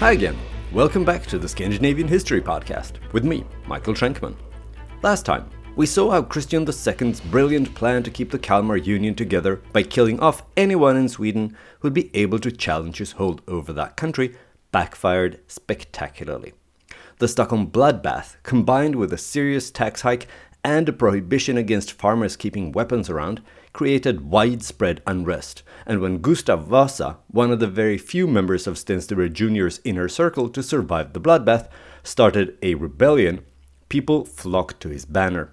Hi again. Welcome back to the Scandinavian History Podcast with me, Michael Schenkman. Last time, we saw how Christian II's brilliant plan to keep the Kalmar Union together by killing off anyone in Sweden who'd be able to challenge his hold over that country backfired spectacularly. The Stockholm bloodbath, combined with a serious tax hike and a prohibition against farmers keeping weapons around, created widespread unrest. And when Gustav Vasa, one of the very few members of Sten Sture Jr.'s inner circle to survive the bloodbath, started a rebellion, people flocked to his banner.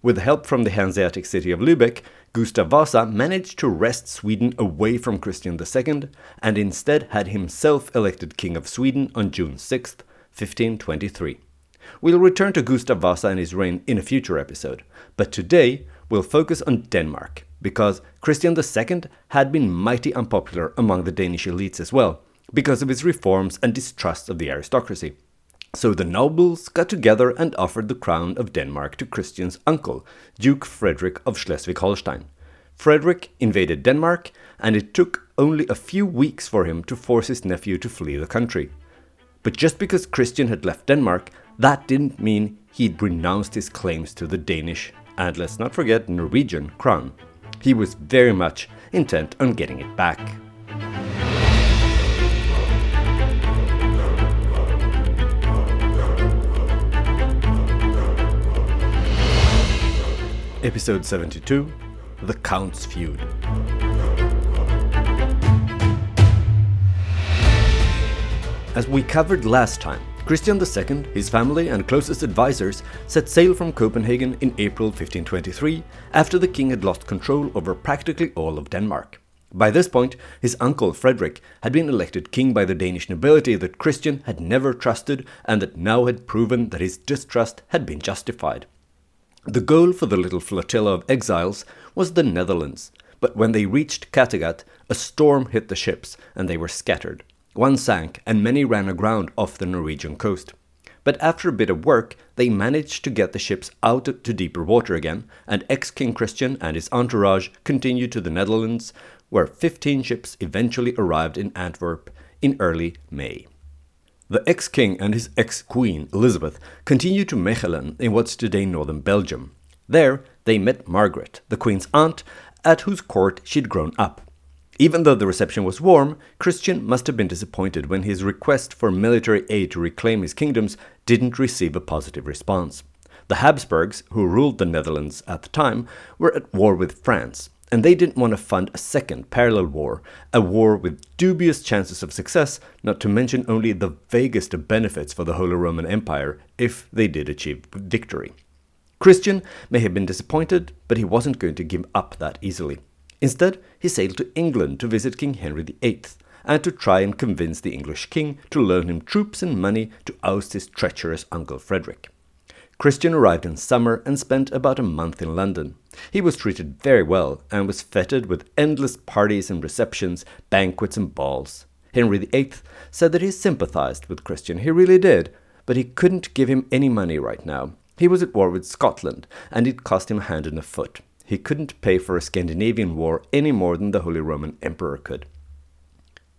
With help from the Hanseatic city of Lübeck, Gustav Vasa managed to wrest Sweden away from Christian II and instead had himself elected King of Sweden on June 6, 1523. We'll return to Gustav Vasa and his reign in a future episode, but today we'll focus on Denmark, because Christian II had been mighty unpopular among the Danish elites as well, because of his reforms and distrust of the aristocracy. So the nobles got together and offered the crown of Denmark to Christian's uncle, Duke Frederick of Schleswig Holstein. Frederick invaded Denmark, and it took only a few weeks for him to force his nephew to flee the country. But just because Christian had left Denmark, that didn't mean he'd renounced his claims to the Danish, and let's not forget Norwegian, crown. He was very much intent on getting it back. Episode 72 The Count's Feud. As we covered last time, Christian II, his family, and closest advisors set sail from Copenhagen in April 1523 after the king had lost control over practically all of Denmark. By this point, his uncle Frederick had been elected king by the Danish nobility that Christian had never trusted and that now had proven that his distrust had been justified. The goal for the little flotilla of exiles was the Netherlands, but when they reached Kattegat, a storm hit the ships and they were scattered. One sank and many ran aground off the Norwegian coast. But after a bit of work, they managed to get the ships out to deeper water again, and ex King Christian and his entourage continued to the Netherlands, where 15 ships eventually arrived in Antwerp in early May. The ex king and his ex queen, Elizabeth, continued to Mechelen in what's today northern Belgium. There, they met Margaret, the queen's aunt, at whose court she'd grown up. Even though the reception was warm, Christian must have been disappointed when his request for military aid to reclaim his kingdoms didn't receive a positive response. The Habsburgs, who ruled the Netherlands at the time, were at war with France, and they didn't want to fund a second parallel war, a war with dubious chances of success, not to mention only the vaguest of benefits for the Holy Roman Empire if they did achieve victory. Christian may have been disappointed, but he wasn't going to give up that easily. Instead, he sailed to England to visit King Henry VIII and to try and convince the English king to loan him troops and money to oust his treacherous uncle Frederick. Christian arrived in summer and spent about a month in London. He was treated very well and was feted with endless parties and receptions, banquets and balls. Henry VIII said that he sympathized with Christian, he really did, but he couldn't give him any money right now. He was at war with Scotland, and it cost him a hand and a foot. He couldn't pay for a Scandinavian war any more than the Holy Roman Emperor could.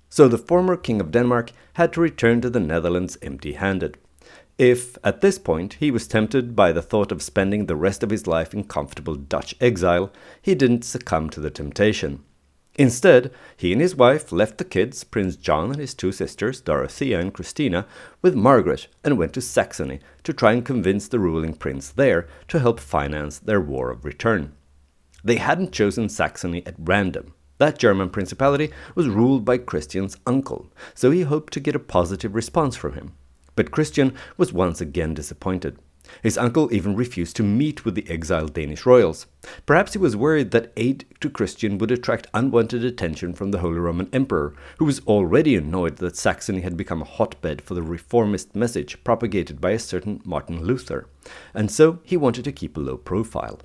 So the former King of Denmark had to return to the Netherlands empty handed. If, at this point, he was tempted by the thought of spending the rest of his life in comfortable Dutch exile, he didn't succumb to the temptation. Instead, he and his wife left the kids, Prince John and his two sisters, Dorothea and Christina, with Margaret and went to Saxony to try and convince the ruling prince there to help finance their war of return. They hadn't chosen Saxony at random. That German principality was ruled by Christian's uncle, so he hoped to get a positive response from him. But Christian was once again disappointed. His uncle even refused to meet with the exiled Danish royals. Perhaps he was worried that aid to Christian would attract unwanted attention from the Holy Roman Emperor, who was already annoyed that Saxony had become a hotbed for the reformist message propagated by a certain Martin Luther, and so he wanted to keep a low profile.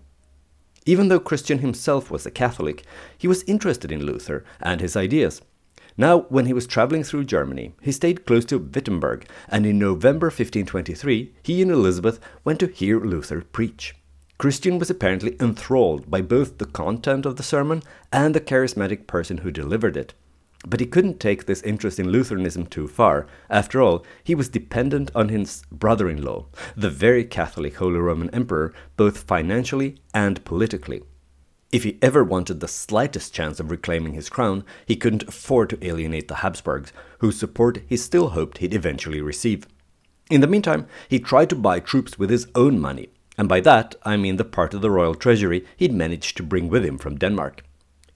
Even though Christian himself was a Catholic, he was interested in Luther and his ideas. Now, when he was traveling through Germany, he stayed close to Wittenberg, and in November 1523, he and Elizabeth went to hear Luther preach. Christian was apparently enthralled by both the content of the sermon and the charismatic person who delivered it. But he couldn't take this interest in Lutheranism too far. After all, he was dependent on his brother in law, the very Catholic Holy Roman Emperor, both financially and politically. If he ever wanted the slightest chance of reclaiming his crown, he couldn't afford to alienate the Habsburgs, whose support he still hoped he'd eventually receive. In the meantime, he tried to buy troops with his own money, and by that I mean the part of the royal treasury he'd managed to bring with him from Denmark.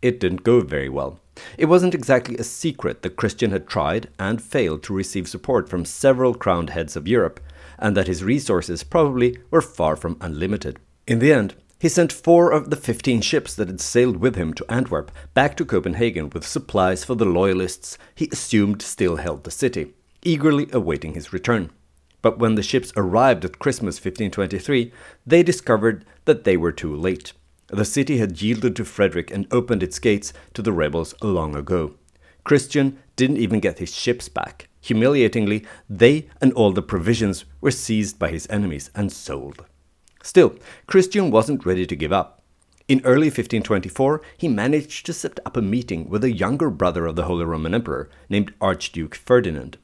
It didn't go very well. It wasn't exactly a secret that Christian had tried and failed to receive support from several crowned heads of Europe, and that his resources probably were far from unlimited. In the end, he sent four of the 15 ships that had sailed with him to Antwerp back to Copenhagen with supplies for the loyalists he assumed still held the city, eagerly awaiting his return. But when the ships arrived at Christmas 1523, they discovered that they were too late. The city had yielded to Frederick and opened its gates to the rebels long ago. Christian didn't even get his ships back. Humiliatingly, they and all the provisions were seized by his enemies and sold. Still, Christian wasn't ready to give up. In early 1524, he managed to set up a meeting with a younger brother of the Holy Roman Emperor named Archduke Ferdinand.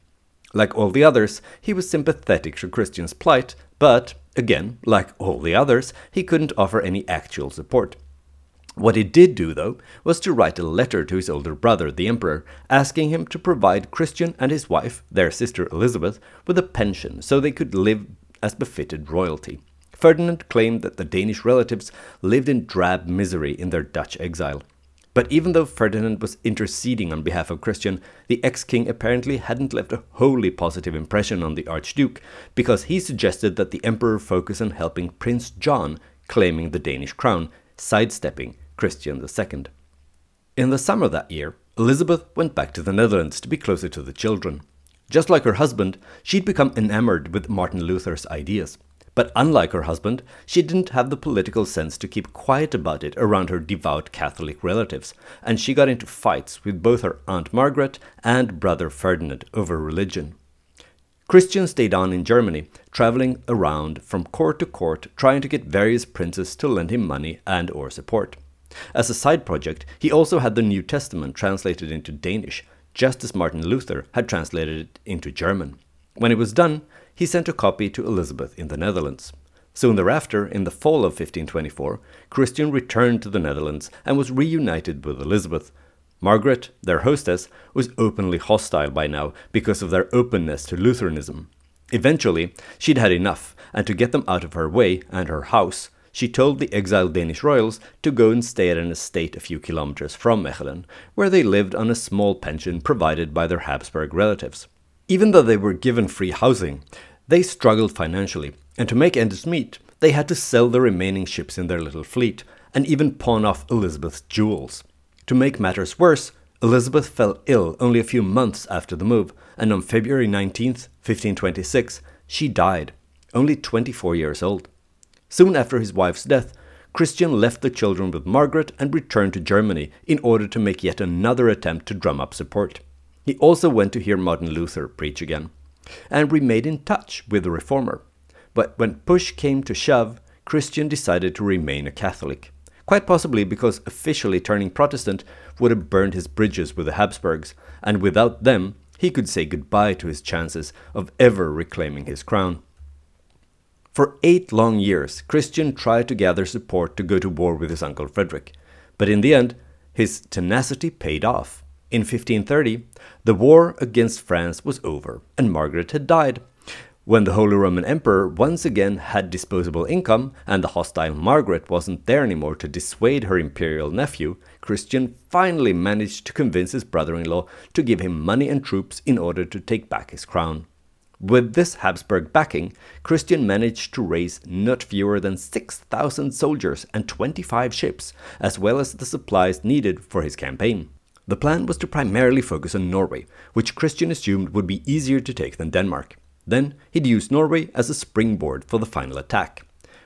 Like all the others, he was sympathetic to Christian's plight, but Again, like all the others, he couldn't offer any actual support. What he did do, though, was to write a letter to his older brother, the Emperor, asking him to provide Christian and his wife, their sister Elizabeth, with a pension so they could live as befitted royalty. Ferdinand claimed that the Danish relatives lived in drab misery in their Dutch exile. But even though Ferdinand was interceding on behalf of Christian, the ex king apparently hadn't left a wholly positive impression on the Archduke, because he suggested that the emperor focus on helping Prince John claiming the Danish crown, sidestepping Christian II. In the summer that year, Elizabeth went back to the Netherlands to be closer to the children. Just like her husband, she'd become enamored with Martin Luther's ideas. But unlike her husband, she didn't have the political sense to keep quiet about it around her devout Catholic relatives, and she got into fights with both her Aunt Margaret and brother Ferdinand over religion. Christian stayed on in Germany, traveling around from court to court trying to get various princes to lend him money and or support. As a side project, he also had the New Testament translated into Danish, just as Martin Luther had translated it into German. When it was done, he sent a copy to Elizabeth in the Netherlands. Soon thereafter, in the fall of 1524, Christian returned to the Netherlands and was reunited with Elizabeth. Margaret, their hostess, was openly hostile by now because of their openness to Lutheranism. Eventually, she'd had enough, and to get them out of her way and her house, she told the exiled Danish royals to go and stay at an estate a few kilometers from Mechelen, where they lived on a small pension provided by their Habsburg relatives. Even though they were given free housing, they struggled financially, and to make ends meet, they had to sell the remaining ships in their little fleet and even pawn off Elizabeth's jewels. To make matters worse, Elizabeth fell ill only a few months after the move, and on February 19, 1526, she died, only 24 years old. Soon after his wife's death, Christian left the children with Margaret and returned to Germany in order to make yet another attempt to drum up support. He also went to hear Martin Luther preach again, and remained in touch with the reformer. But when push came to shove, Christian decided to remain a Catholic, quite possibly because officially turning Protestant would have burned his bridges with the Habsburgs, and without them, he could say goodbye to his chances of ever reclaiming his crown. For eight long years, Christian tried to gather support to go to war with his uncle Frederick, but in the end, his tenacity paid off. In 1530, the war against France was over, and Margaret had died. When the Holy Roman Emperor once again had disposable income, and the hostile Margaret wasn't there anymore to dissuade her imperial nephew, Christian finally managed to convince his brother in law to give him money and troops in order to take back his crown. With this Habsburg backing, Christian managed to raise not fewer than 6,000 soldiers and 25 ships, as well as the supplies needed for his campaign. The plan was to primarily focus on Norway, which Christian assumed would be easier to take than Denmark. Then he'd use Norway as a springboard for the final attack.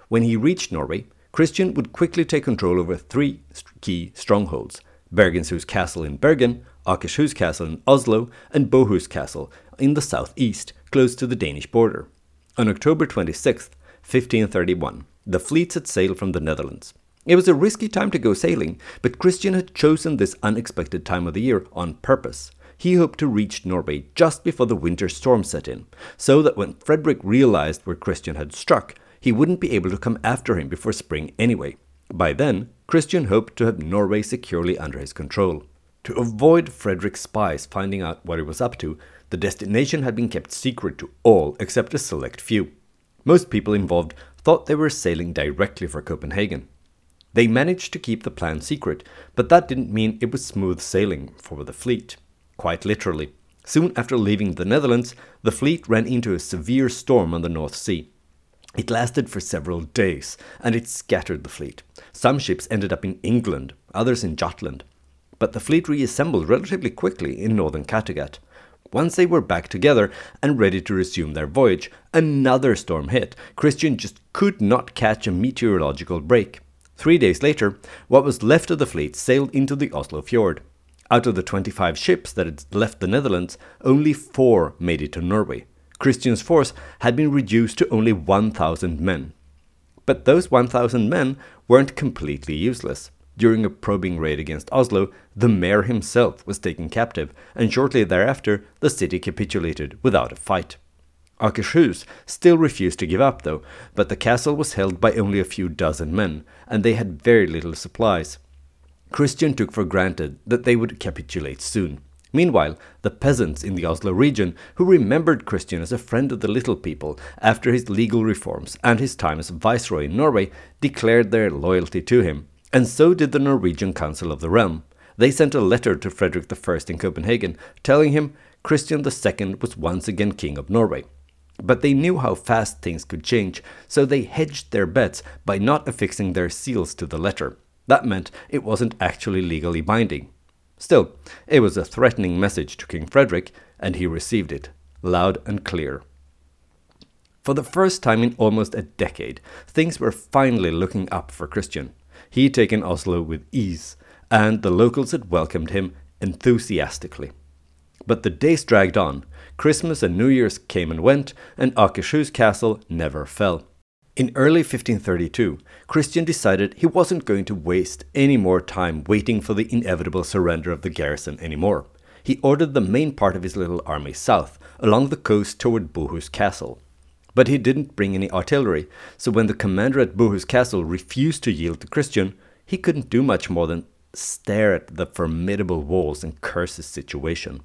When he reached Norway, Christian would quickly take control over three key strongholds Bergenshus Castle in Bergen, Akershus Castle in Oslo, and Bohus Castle in the southeast, close to the Danish border. On October 26, 1531, the fleet set sail from the Netherlands. It was a risky time to go sailing, but Christian had chosen this unexpected time of the year on purpose. He hoped to reach Norway just before the winter storm set in, so that when Frederick realized where Christian had struck, he wouldn't be able to come after him before spring anyway. By then, Christian hoped to have Norway securely under his control. To avoid Frederick's spies finding out what he was up to, the destination had been kept secret to all except a select few. Most people involved thought they were sailing directly for Copenhagen. They managed to keep the plan secret, but that didn't mean it was smooth sailing for the fleet. Quite literally. Soon after leaving the Netherlands, the fleet ran into a severe storm on the North Sea. It lasted for several days, and it scattered the fleet. Some ships ended up in England, others in Jutland. But the fleet reassembled relatively quickly in northern Kattegat. Once they were back together and ready to resume their voyage, another storm hit. Christian just could not catch a meteorological break. Three days later, what was left of the fleet sailed into the Oslo fjord. Out of the 25 ships that had left the Netherlands, only four made it to Norway. Christian's force had been reduced to only 1,000 men. But those 1,000 men weren't completely useless. During a probing raid against Oslo, the mayor himself was taken captive, and shortly thereafter the city capitulated without a fight. Akershus still refused to give up, though, but the castle was held by only a few dozen men, and they had very little supplies. Christian took for granted that they would capitulate soon. Meanwhile, the peasants in the Oslo region, who remembered Christian as a friend of the little people after his legal reforms and his time as viceroy in Norway, declared their loyalty to him, and so did the Norwegian Council of the Realm. They sent a letter to Frederick I in Copenhagen, telling him Christian II was once again king of Norway. But they knew how fast things could change, so they hedged their bets by not affixing their seals to the letter. That meant it wasn't actually legally binding. Still, it was a threatening message to King Frederick, and he received it, loud and clear. For the first time in almost a decade, things were finally looking up for Christian. He'd taken Oslo with ease, and the locals had welcomed him enthusiastically. But the days dragged on, Christmas and New Year's came and went, and Akershus castle never fell. In early 1532, Christian decided he wasn't going to waste any more time waiting for the inevitable surrender of the garrison anymore. He ordered the main part of his little army south, along the coast toward Bohus Castle. But he didn't bring any artillery, so when the commander at Bohus Castle refused to yield to Christian, he couldn't do much more than stare at the formidable walls and curse his situation.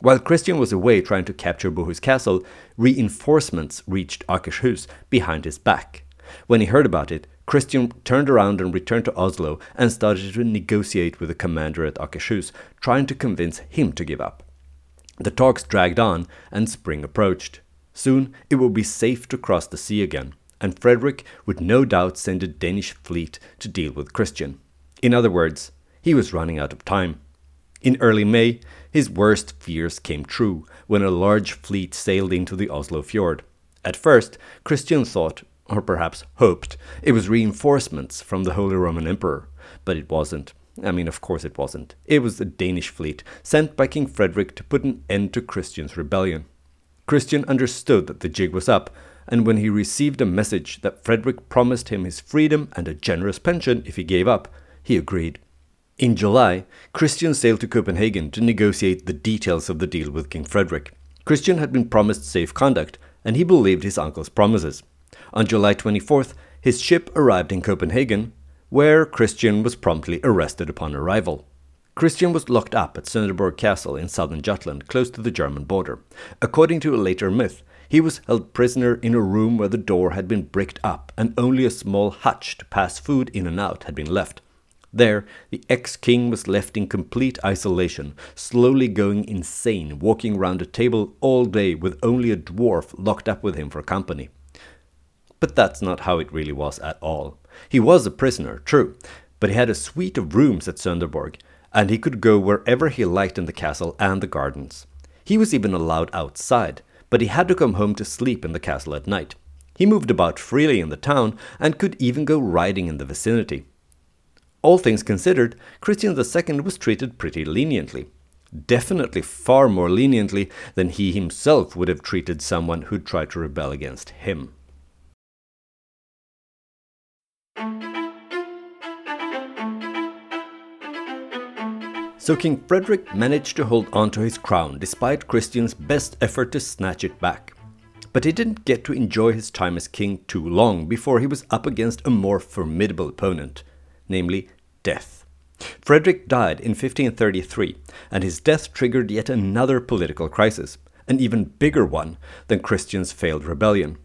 While Christian was away trying to capture Bohus castle, reinforcements reached Akershus behind his back. When he heard about it, Christian turned around and returned to Oslo and started to negotiate with the commander at Akershus, trying to convince him to give up. The talks dragged on, and spring approached. Soon it would be safe to cross the sea again, and Frederick would no doubt send a Danish fleet to deal with Christian. In other words, he was running out of time. In early May, his worst fears came true when a large fleet sailed into the Oslo fjord. At first, Christian thought, or perhaps hoped, it was reinforcements from the Holy Roman Emperor, but it wasn't. I mean, of course it wasn't. It was a Danish fleet sent by King Frederick to put an end to Christian's rebellion. Christian understood that the jig was up, and when he received a message that Frederick promised him his freedom and a generous pension if he gave up, he agreed. In July, Christian sailed to Copenhagen to negotiate the details of the deal with King Frederick. Christian had been promised safe conduct, and he believed his uncle's promises. On July 24th, his ship arrived in Copenhagen, where Christian was promptly arrested upon arrival. Christian was locked up at Sønderborg Castle in southern Jutland, close to the German border. According to a later myth, he was held prisoner in a room where the door had been bricked up and only a small hutch to pass food in and out had been left. There, the ex king was left in complete isolation, slowly going insane, walking round a table all day with only a dwarf locked up with him for company. But that's not how it really was at all. He was a prisoner, true, but he had a suite of rooms at Sønderborg, and he could go wherever he liked in the castle and the gardens. He was even allowed outside, but he had to come home to sleep in the castle at night. He moved about freely in the town and could even go riding in the vicinity. All things considered, Christian II was treated pretty leniently. Definitely far more leniently than he himself would have treated someone who tried to rebel against him. So King Frederick managed to hold on to his crown despite Christian's best effort to snatch it back. But he didn't get to enjoy his time as king too long before he was up against a more formidable opponent, namely death. Frederick died in 1533, and his death triggered yet another political crisis, an even bigger one than Christian's failed rebellion.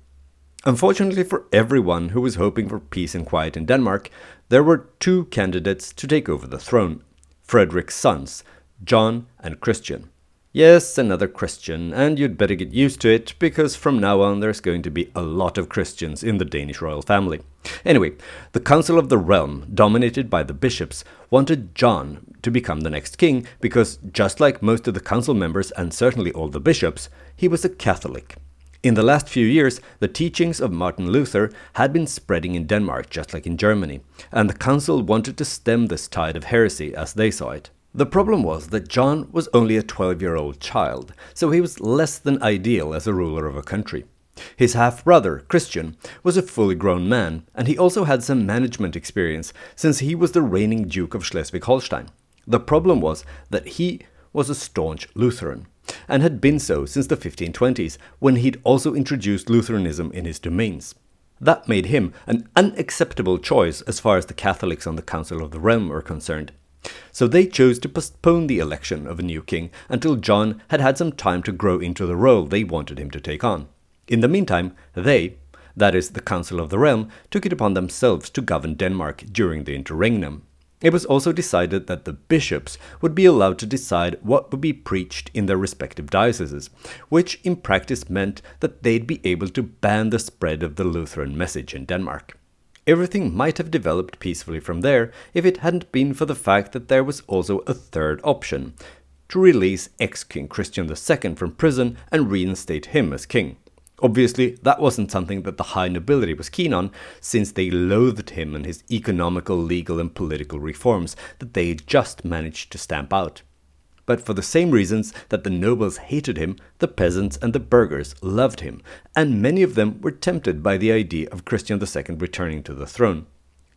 Unfortunately for everyone who was hoping for peace and quiet in Denmark, there were two candidates to take over the throne Frederick's sons, John and Christian. Yes, another Christian, and you'd better get used to it, because from now on there's going to be a lot of Christians in the Danish royal family. Anyway, the Council of the Realm, dominated by the bishops, wanted John to become the next king because, just like most of the council members and certainly all the bishops, he was a Catholic. In the last few years, the teachings of Martin Luther had been spreading in Denmark, just like in Germany, and the council wanted to stem this tide of heresy as they saw it. The problem was that John was only a 12 year old child, so he was less than ideal as a ruler of a country. His half brother, Christian, was a fully grown man, and he also had some management experience since he was the reigning Duke of Schleswig Holstein. The problem was that he was a staunch Lutheran, and had been so since the 1520s, when he'd also introduced Lutheranism in his domains. That made him an unacceptable choice as far as the Catholics on the Council of the Realm were concerned. So they chose to postpone the election of a new king until John had had some time to grow into the role they wanted him to take on. In the meantime, they, that is, the Council of the Realm, took it upon themselves to govern Denmark during the interregnum. It was also decided that the bishops would be allowed to decide what would be preached in their respective dioceses, which in practice meant that they'd be able to ban the spread of the Lutheran message in Denmark. Everything might have developed peacefully from there if it hadn't been for the fact that there was also a third option to release ex King Christian II from prison and reinstate him as king. Obviously, that wasn't something that the high nobility was keen on, since they loathed him and his economical, legal, and political reforms that they had just managed to stamp out. But for the same reasons that the nobles hated him, the peasants and the burghers loved him, and many of them were tempted by the idea of Christian II returning to the throne.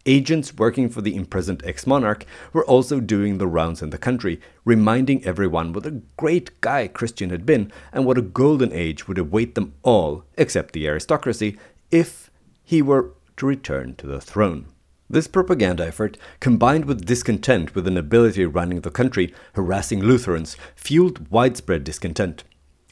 Agents working for the imprisoned ex monarch were also doing the rounds in the country, reminding everyone what a great guy Christian had been and what a golden age would await them all, except the aristocracy, if he were to return to the throne. This propaganda effort, combined with discontent with the nobility running the country, harassing Lutherans, fueled widespread discontent.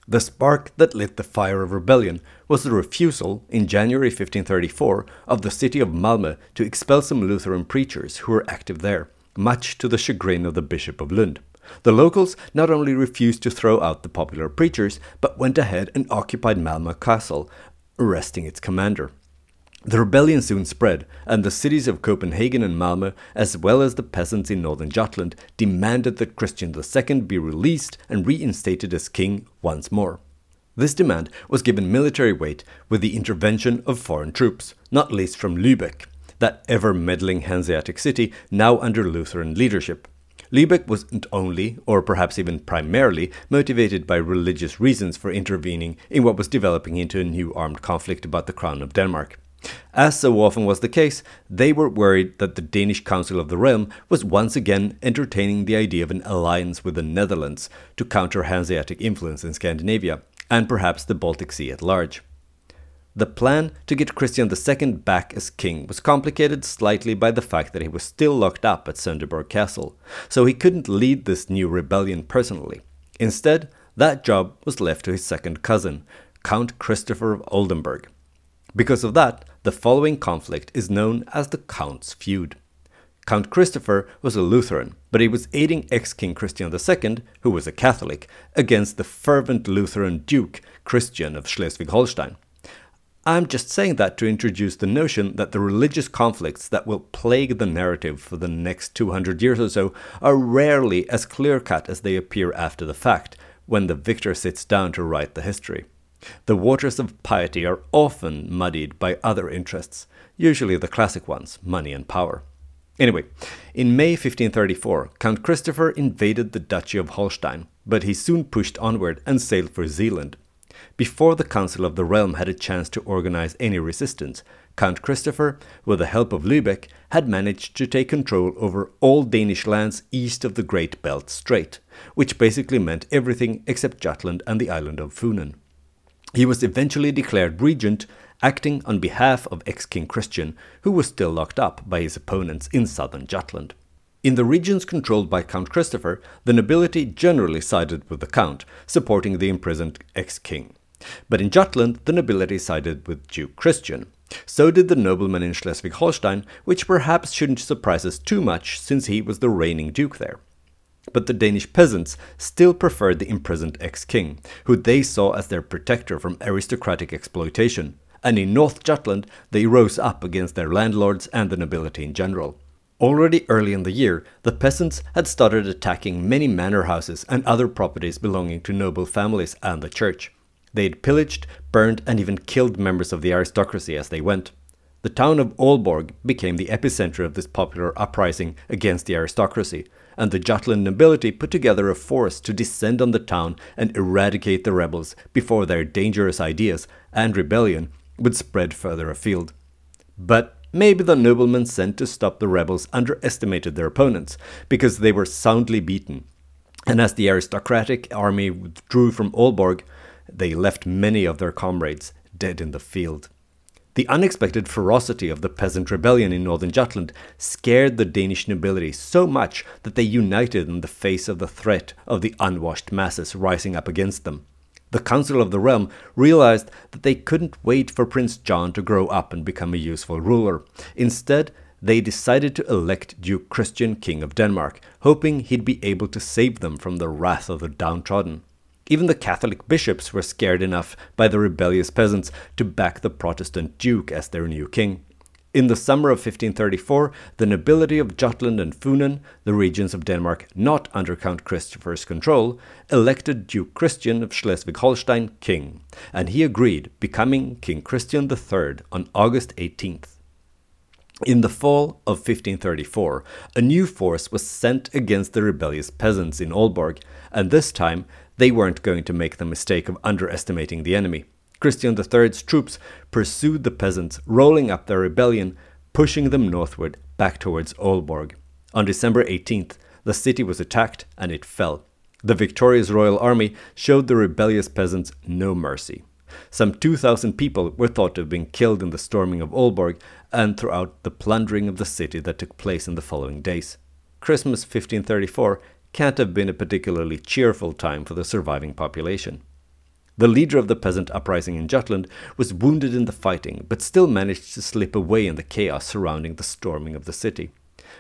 The spark that lit the fire of rebellion was the refusal, in January 1534, of the city of Malmö to expel some Lutheran preachers who were active there, much to the chagrin of the Bishop of Lund. The locals not only refused to throw out the popular preachers, but went ahead and occupied Malmö Castle, arresting its commander. The rebellion soon spread, and the cities of Copenhagen and Malmö, as well as the peasants in northern Jutland, demanded that Christian II be released and reinstated as king once more. This demand was given military weight with the intervention of foreign troops, not least from Lübeck, that ever meddling Hanseatic city now under Lutheran leadership. Lübeck wasn't only, or perhaps even primarily, motivated by religious reasons for intervening in what was developing into a new armed conflict about the crown of Denmark. As so often was the case, they were worried that the Danish Council of the Realm was once again entertaining the idea of an alliance with the Netherlands to counter Hanseatic influence in Scandinavia, and perhaps the Baltic Sea at large. The plan to get Christian II back as king was complicated slightly by the fact that he was still locked up at Sønderborg Castle, so he couldn't lead this new rebellion personally. Instead, that job was left to his second cousin, Count Christopher of Oldenburg. Because of that, the following conflict is known as the Count's Feud. Count Christopher was a Lutheran, but he was aiding ex King Christian II, who was a Catholic, against the fervent Lutheran Duke Christian of Schleswig Holstein. I'm just saying that to introduce the notion that the religious conflicts that will plague the narrative for the next 200 years or so are rarely as clear cut as they appear after the fact, when the victor sits down to write the history. The waters of piety are often muddied by other interests, usually the classic ones money and power. Anyway, in May 1534, Count Christopher invaded the Duchy of Holstein, but he soon pushed onward and sailed for Zealand. Before the Council of the Realm had a chance to organize any resistance, Count Christopher, with the help of Lübeck, had managed to take control over all Danish lands east of the Great Belt Strait, which basically meant everything except Jutland and the island of Funen. He was eventually declared regent, acting on behalf of ex King Christian, who was still locked up by his opponents in southern Jutland. In the regions controlled by Count Christopher, the nobility generally sided with the Count, supporting the imprisoned ex king. But in Jutland, the nobility sided with Duke Christian. So did the nobleman in Schleswig Holstein, which perhaps shouldn't surprise us too much since he was the reigning duke there. But the Danish peasants still preferred the imprisoned ex king, who they saw as their protector from aristocratic exploitation, and in North Jutland they rose up against their landlords and the nobility in general. Already early in the year, the peasants had started attacking many manor houses and other properties belonging to noble families and the church. They had pillaged, burned, and even killed members of the aristocracy as they went. The town of Aalborg became the epicenter of this popular uprising against the aristocracy, and the Jutland nobility put together a force to descend on the town and eradicate the rebels before their dangerous ideas and rebellion would spread further afield. But maybe the noblemen sent to stop the rebels underestimated their opponents, because they were soundly beaten. And as the aristocratic army withdrew from Aalborg, they left many of their comrades dead in the field. The unexpected ferocity of the peasant rebellion in northern Jutland scared the Danish nobility so much that they united in the face of the threat of the unwashed masses rising up against them. The Council of the Realm realized that they couldn't wait for Prince John to grow up and become a useful ruler. Instead, they decided to elect Duke Christian King of Denmark, hoping he'd be able to save them from the wrath of the downtrodden. Even the Catholic bishops were scared enough by the rebellious peasants to back the Protestant duke as their new king. In the summer of 1534, the nobility of Jutland and Funen, the regions of Denmark not under Count Christopher's control, elected Duke Christian of Schleswig Holstein king, and he agreed, becoming King Christian III on August 18th. In the fall of 1534, a new force was sent against the rebellious peasants in Aalborg, and this time they weren't going to make the mistake of underestimating the enemy. Christian III's troops pursued the peasants, rolling up their rebellion, pushing them northward back towards Aalborg. On December 18th, the city was attacked and it fell. The victorious royal army showed the rebellious peasants no mercy. Some 2,000 people were thought to have been killed in the storming of Aalborg and throughout the plundering of the city that took place in the following days. Christmas 1534 can't have been a particularly cheerful time for the surviving population. The leader of the peasant uprising in Jutland was wounded in the fighting, but still managed to slip away in the chaos surrounding the storming of the city.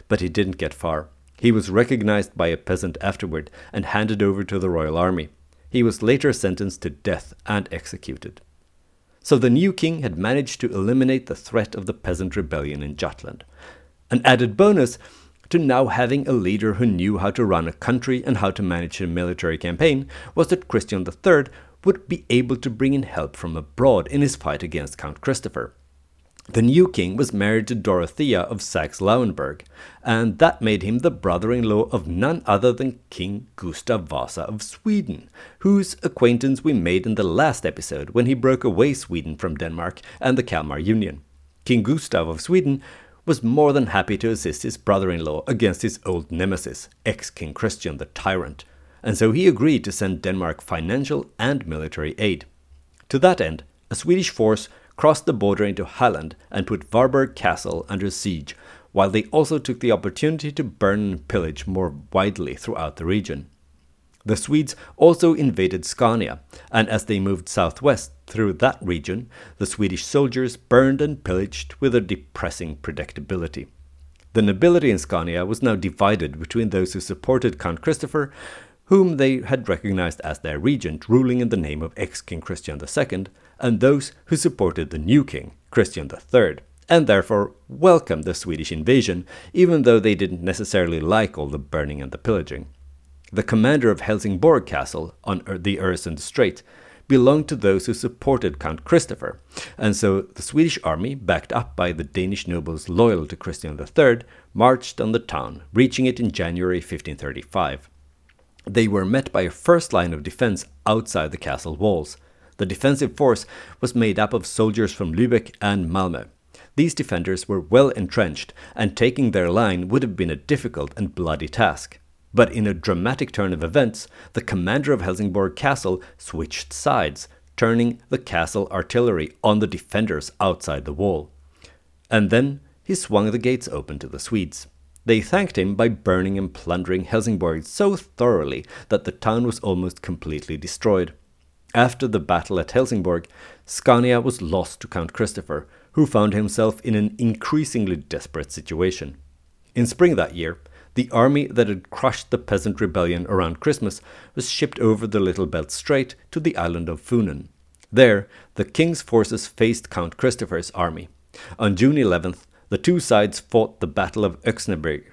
But he didn't get far. He was recognized by a peasant afterward and handed over to the royal army. He was later sentenced to death and executed. So the new king had managed to eliminate the threat of the peasant rebellion in Jutland. An added bonus to now having a leader who knew how to run a country and how to manage a military campaign was that Christian III would be able to bring in help from abroad in his fight against Count Christopher. The new king was married to Dorothea of Saxe Lauenburg, and that made him the brother in law of none other than King Gustav Vasa of Sweden, whose acquaintance we made in the last episode when he broke away Sweden from Denmark and the Kalmar Union. King Gustav of Sweden was more than happy to assist his brother in law against his old nemesis, ex King Christian the Tyrant, and so he agreed to send Denmark financial and military aid. To that end, a Swedish force crossed the border into Halland and put Varberg Castle under siege, while they also took the opportunity to burn and pillage more widely throughout the region. The Swedes also invaded Scania, and as they moved southwest through that region, the Swedish soldiers burned and pillaged with a depressing predictability. The nobility in Scania was now divided between those who supported Count Christopher, whom they had recognized as their regent ruling in the name of ex King Christian II, and those who supported the new king, Christian III, and therefore welcomed the Swedish invasion, even though they didn't necessarily like all the burning and the pillaging. The commander of Helsingborg Castle on the Öresund Strait belonged to those who supported Count Christopher, and so the Swedish army, backed up by the Danish nobles loyal to Christian III, marched on the town, reaching it in January 1535. They were met by a first line of defense outside the castle walls. The defensive force was made up of soldiers from Lübeck and Malmö. These defenders were well entrenched, and taking their line would have been a difficult and bloody task. But in a dramatic turn of events, the commander of Helsingborg Castle switched sides, turning the castle artillery on the defenders outside the wall. And then he swung the gates open to the Swedes. They thanked him by burning and plundering Helsingborg so thoroughly that the town was almost completely destroyed. After the battle at Helsingborg, Scania was lost to Count Christopher, who found himself in an increasingly desperate situation. In spring that year, the army that had crushed the peasant rebellion around Christmas was shipped over the Little Belt Strait to the island of Funen. There, the king's forces faced Count Christopher's army. On June 11th, the two sides fought the Battle of Øksnebjerg,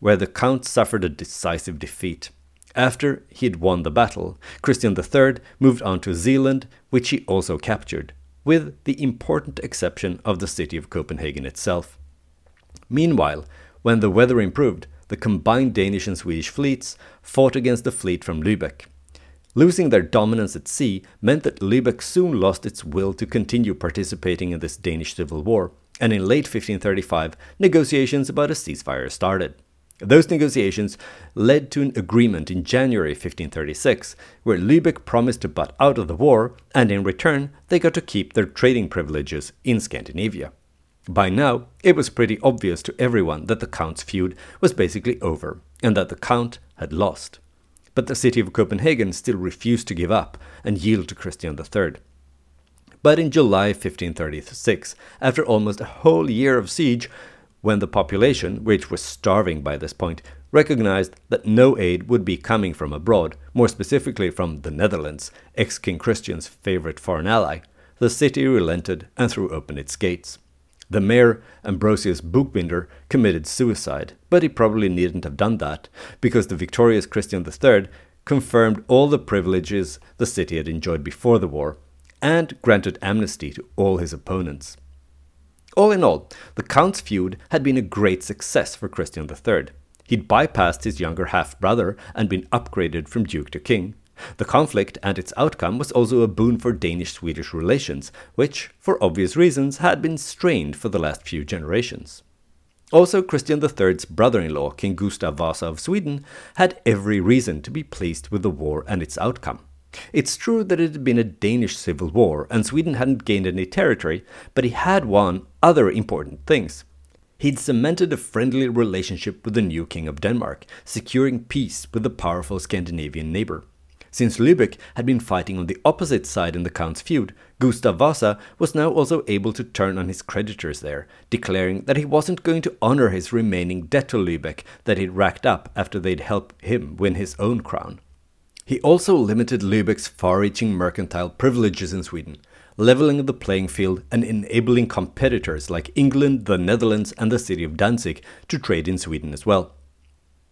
where the count suffered a decisive defeat. After he had won the battle, Christian III moved on to Zealand, which he also captured with the important exception of the city of Copenhagen itself. Meanwhile, when the weather improved, the combined Danish and Swedish fleets fought against the fleet from Lübeck. Losing their dominance at sea meant that Lübeck soon lost its will to continue participating in this Danish civil war, and in late 1535, negotiations about a ceasefire started. Those negotiations led to an agreement in January 1536, where Lübeck promised to butt out of the war, and in return, they got to keep their trading privileges in Scandinavia. By now, it was pretty obvious to everyone that the Count's feud was basically over, and that the Count had lost. But the city of Copenhagen still refused to give up and yield to Christian III. But in July 1536, after almost a whole year of siege, when the population, which was starving by this point, recognized that no aid would be coming from abroad, more specifically from the Netherlands, ex King Christian's favorite foreign ally, the city relented and threw open its gates. The mayor, Ambrosius Buchbinder, committed suicide, but he probably needn't have done that, because the victorious Christian III confirmed all the privileges the city had enjoyed before the war, and granted amnesty to all his opponents. All in all, the Count's feud had been a great success for Christian III. He'd bypassed his younger half brother and been upgraded from Duke to King. The conflict and its outcome was also a boon for Danish Swedish relations, which, for obvious reasons, had been strained for the last few generations. Also, Christian III's brother in law, King Gustav Vasa of Sweden, had every reason to be pleased with the war and its outcome. It's true that it had been a Danish civil war and Sweden hadn't gained any territory, but he had won other important things. He'd cemented a friendly relationship with the new King of Denmark, securing peace with the powerful Scandinavian neighbor. Since Lübeck had been fighting on the opposite side in the Count's feud, Gustav Vasa was now also able to turn on his creditors there, declaring that he wasn't going to honor his remaining debt to Lübeck that he'd racked up after they'd helped him win his own crown. He also limited Lübeck's far reaching mercantile privileges in Sweden, leveling the playing field and enabling competitors like England, the Netherlands, and the city of Danzig to trade in Sweden as well.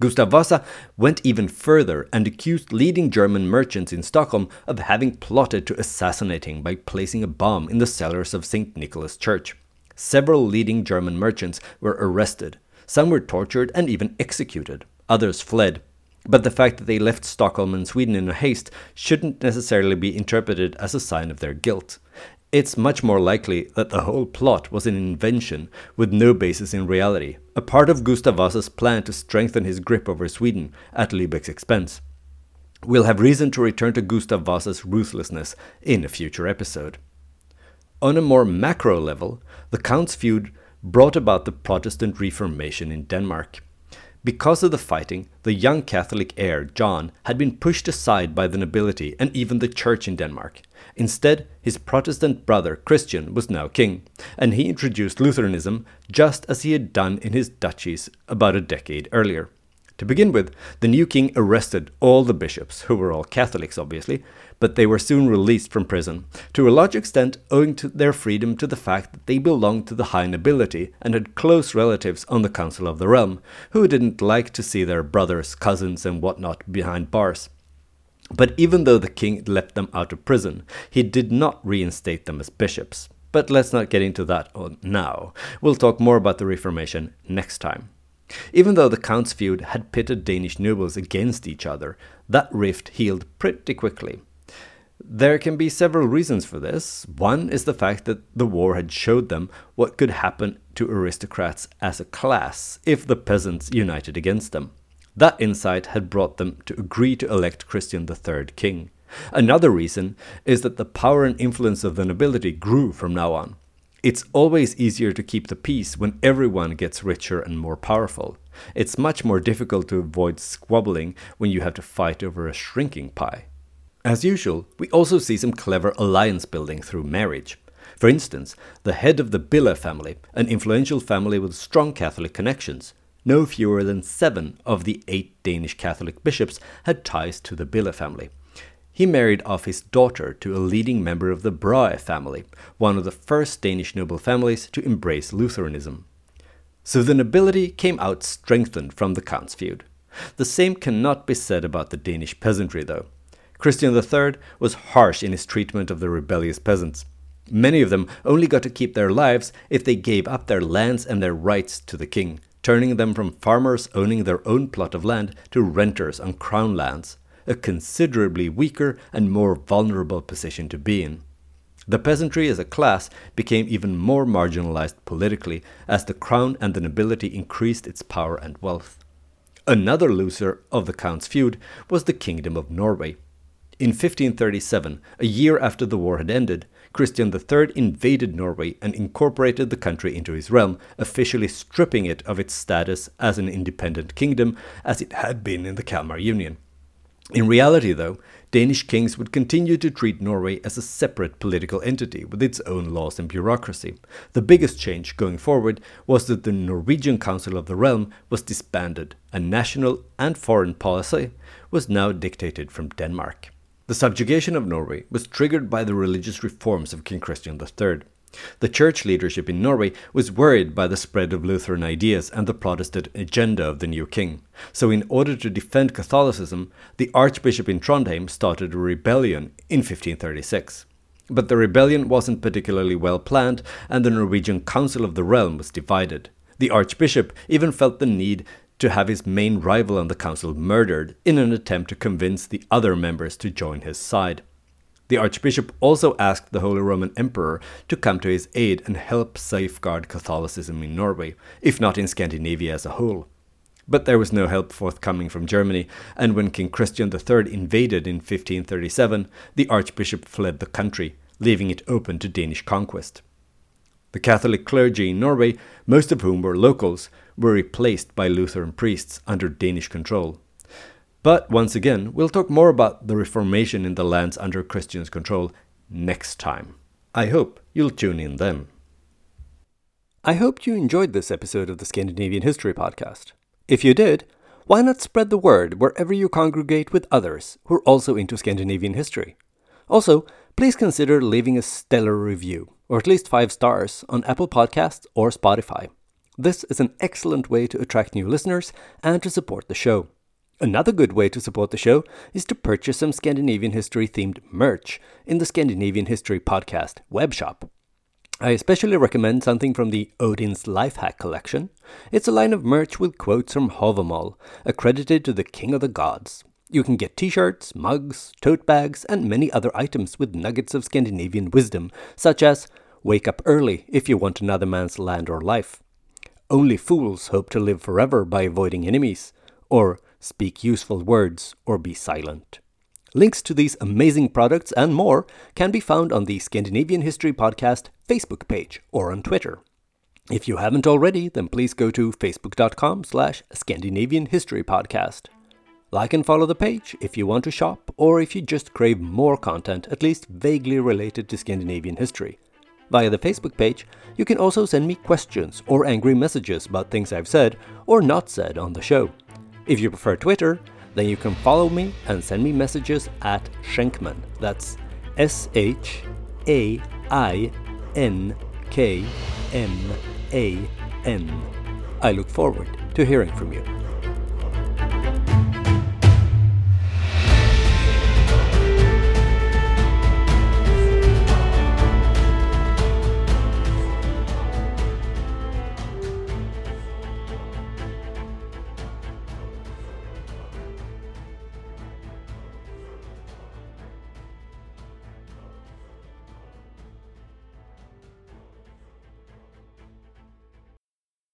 Gustav Vasa went even further and accused leading German merchants in Stockholm of having plotted to assassinate him by placing a bomb in the cellars of St. Nicholas Church. Several leading German merchants were arrested. Some were tortured and even executed. Others fled. But the fact that they left Stockholm and Sweden in a haste shouldn't necessarily be interpreted as a sign of their guilt. It's much more likely that the whole plot was an invention with no basis in reality, a part of Gustav Vasa's plan to strengthen his grip over Sweden at Lübeck's expense. We'll have reason to return to Gustav Vasa's ruthlessness in a future episode. On a more macro level, the Count's feud brought about the Protestant Reformation in Denmark. Because of the fighting, the young Catholic heir, John, had been pushed aside by the nobility and even the church in Denmark. Instead, his Protestant brother, Christian, was now king, and he introduced Lutheranism just as he had done in his duchies about a decade earlier. To begin with, the new king arrested all the bishops, who were all Catholics obviously, but they were soon released from prison, to a large extent owing to their freedom to the fact that they belonged to the high nobility and had close relatives on the Council of the Realm, who didn't like to see their brothers, cousins, and whatnot behind bars. But even though the king let them out of prison, he did not reinstate them as bishops. But let's not get into that now. We'll talk more about the Reformation next time. Even though the Count's feud had pitted Danish nobles against each other, that rift healed pretty quickly. There can be several reasons for this. One is the fact that the war had showed them what could happen to aristocrats as a class if the peasants united against them. That insight had brought them to agree to elect Christian III king. Another reason is that the power and influence of the nobility grew from now on. It's always easier to keep the peace when everyone gets richer and more powerful. It's much more difficult to avoid squabbling when you have to fight over a shrinking pie. As usual, we also see some clever alliance building through marriage. For instance, the head of the Bille family, an influential family with strong Catholic connections, no fewer than seven of the eight Danish Catholic bishops had ties to the Bille family. He married off his daughter to a leading member of the Brahe family, one of the first Danish noble families to embrace Lutheranism. So the nobility came out strengthened from the Count's feud. The same cannot be said about the Danish peasantry, though. Christian III was harsh in his treatment of the rebellious peasants. Many of them only got to keep their lives if they gave up their lands and their rights to the king, turning them from farmers owning their own plot of land to renters on crown lands, a considerably weaker and more vulnerable position to be in. The peasantry as a class became even more marginalized politically as the crown and the nobility increased its power and wealth. Another loser of the Count's feud was the Kingdom of Norway, in 1537, a year after the war had ended, Christian III invaded Norway and incorporated the country into his realm, officially stripping it of its status as an independent kingdom as it had been in the Kalmar Union. In reality, though, Danish kings would continue to treat Norway as a separate political entity with its own laws and bureaucracy. The biggest change going forward was that the Norwegian Council of the Realm was disbanded, and national and foreign policy was now dictated from Denmark. The subjugation of Norway was triggered by the religious reforms of King Christian III. The church leadership in Norway was worried by the spread of Lutheran ideas and the Protestant agenda of the new king. So, in order to defend Catholicism, the Archbishop in Trondheim started a rebellion in 1536. But the rebellion wasn't particularly well planned, and the Norwegian Council of the Realm was divided. The Archbishop even felt the need to have his main rival on the council murdered in an attempt to convince the other members to join his side. The Archbishop also asked the Holy Roman Emperor to come to his aid and help safeguard Catholicism in Norway, if not in Scandinavia as a whole. But there was no help forthcoming from Germany, and when King Christian III invaded in 1537, the Archbishop fled the country, leaving it open to Danish conquest. The Catholic clergy in Norway, most of whom were locals, were replaced by Lutheran priests under Danish control. But once again, we'll talk more about the Reformation in the lands under Christians' control next time. I hope you'll tune in then. I hope you enjoyed this episode of the Scandinavian History Podcast. If you did, why not spread the word wherever you congregate with others who are also into Scandinavian history? Also, please consider leaving a stellar review, or at least five stars, on Apple Podcasts or Spotify. This is an excellent way to attract new listeners and to support the show. Another good way to support the show is to purchase some Scandinavian history themed merch in the Scandinavian History Podcast webshop. I especially recommend something from the Odin's Lifehack collection. It's a line of merch with quotes from Havamal, accredited to the King of the Gods. You can get t shirts, mugs, tote bags, and many other items with nuggets of Scandinavian wisdom, such as Wake up early if you want another man's land or life. Only fools hope to live forever by avoiding enemies, or speak useful words, or be silent. Links to these amazing products and more can be found on the Scandinavian History Podcast Facebook page or on Twitter. If you haven't already, then please go to facebook.com slash Scandinavian History Podcast. Like and follow the page if you want to shop or if you just crave more content, at least vaguely related to Scandinavian history. Via the Facebook page, you can also send me questions or angry messages about things I've said or not said on the show. If you prefer Twitter, then you can follow me and send me messages at Shainkman. That's S H A I N K M A N. I look forward to hearing from you.